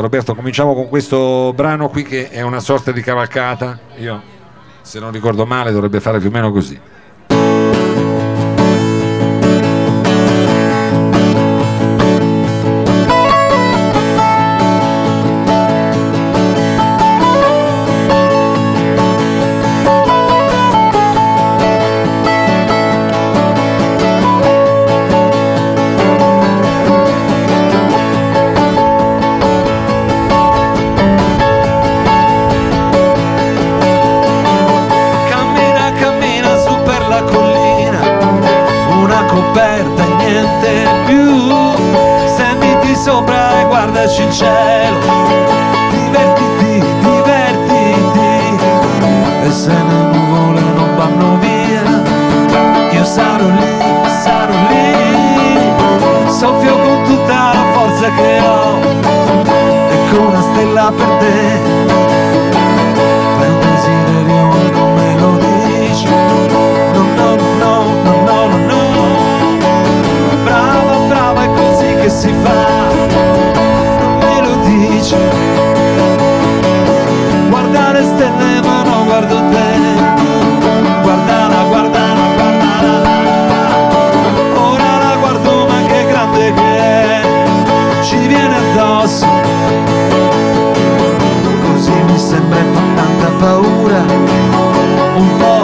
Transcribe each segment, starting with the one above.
Roberto cominciamo con questo brano qui che è una sorta di cavalcata. Io se non ricordo male dovrebbe fare più o meno così. Guarda guardare stelle ma non guardo te. Guardala guardala guardala. Ora la guardo ma che grande che è. Ci viene addosso. Così mi sembra fa tanta paura. Un po'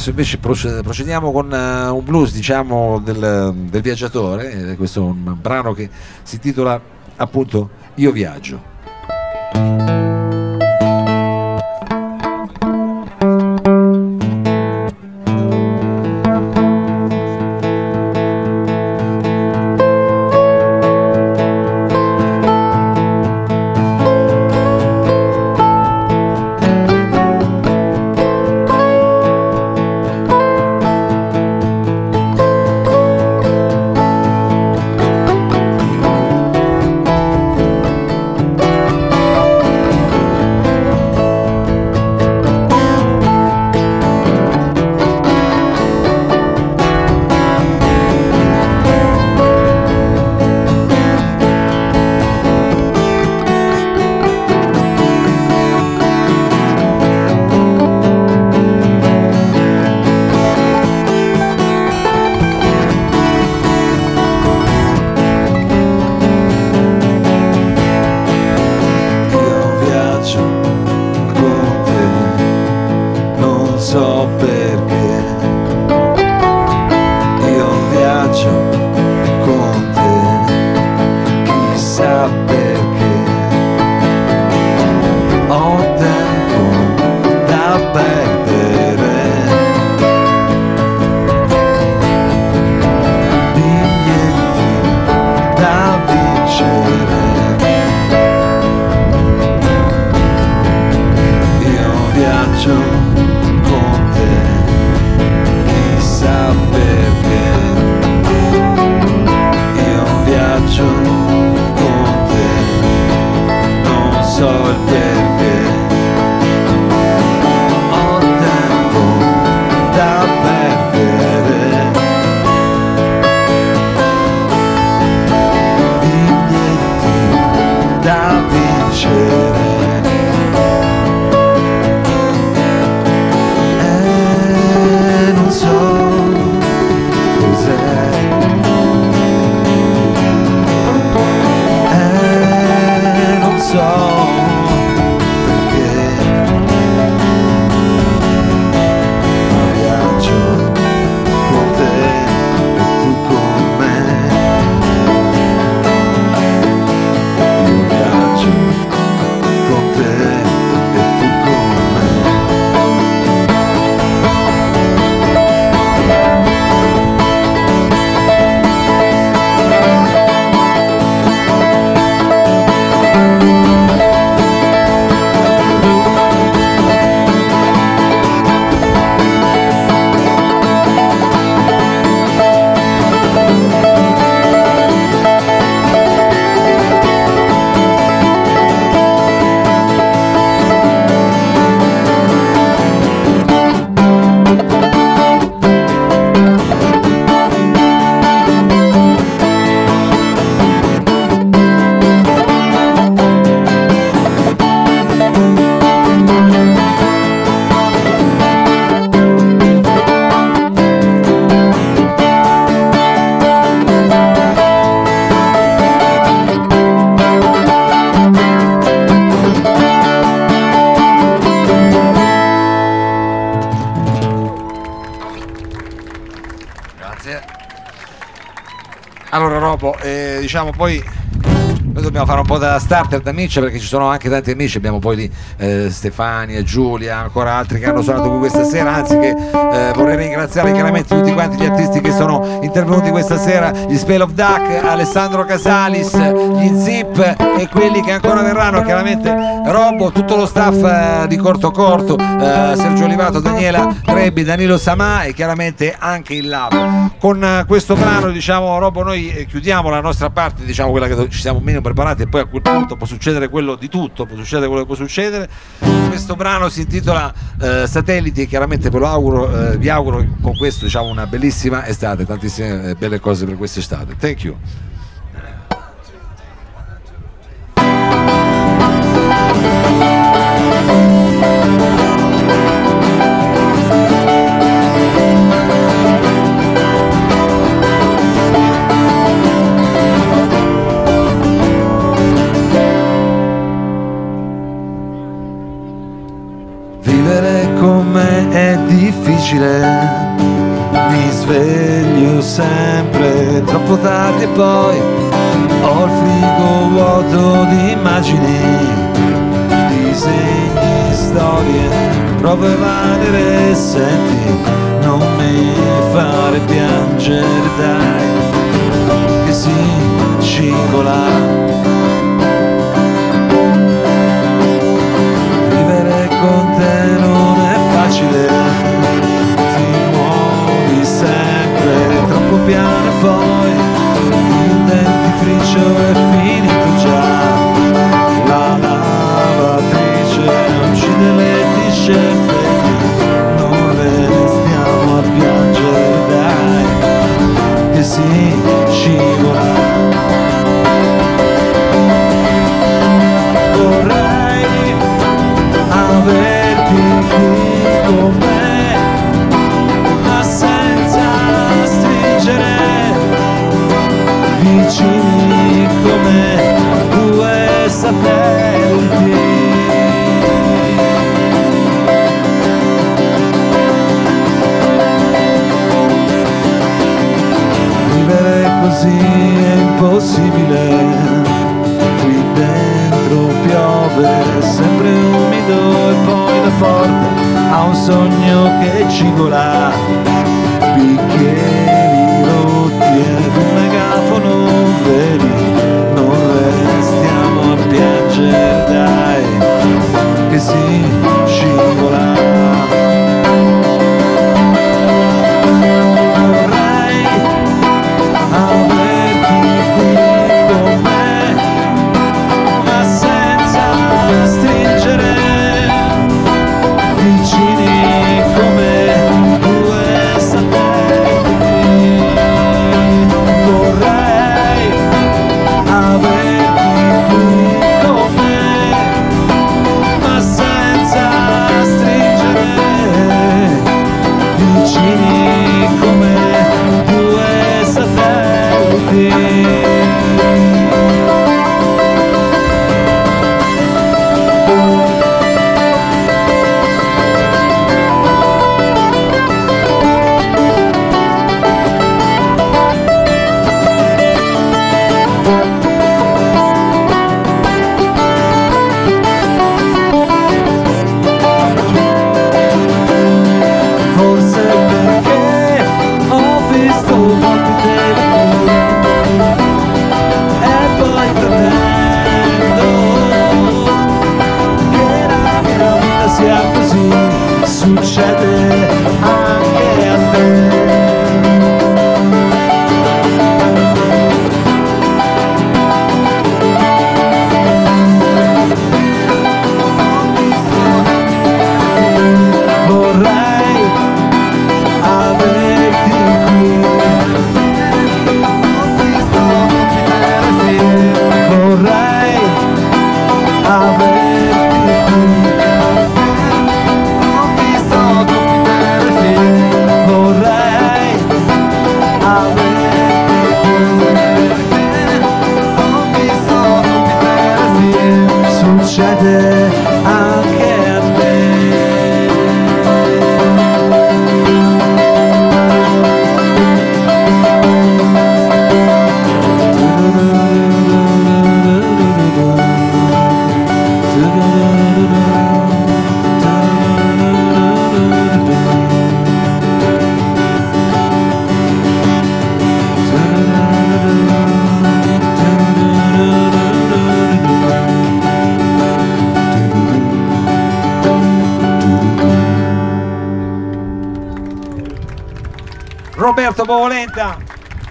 adesso invece procediamo con eh, un blues diciamo del, del viaggiatore, eh, questo è un brano che si intitola appunto Io viaggio. Eh, diciamo poi noi dobbiamo fare un po' da starter da amici perché ci sono anche tanti amici, abbiamo poi lì eh, Stefania, Giulia, ancora altri che hanno suonato qui questa sera, anzi che eh, vorrei ringraziare chiaramente tutti quanti gli artisti che sono intervenuti questa sera, gli Spell of Duck, Alessandro Casalis, gli Zip e quelli che ancora verranno, chiaramente Robo, tutto lo staff eh, di Corto Corto, eh, Sergio Olivato, Daniela Trebbi, Danilo Samà e chiaramente anche il Lab. Con eh, questo brano diciamo Robo noi eh, chiudiamo la nostra parte, diciamo quella che ci siamo meno preparati e poi a quel punto può succedere quello di tutto, può succedere quello che può succedere. Questo brano si intitola eh, Satelliti e chiaramente ve lo auguro, eh, vi auguro con questo diciamo una bellissima estate, tantissime eh, belle cose per quest'estate. Thank you. Sempre troppo tardi e poi ho il frigo vuoto di immagini disegni, storie prove valere senti non mi fare piangere dai che si scivola dai che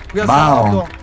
不要死，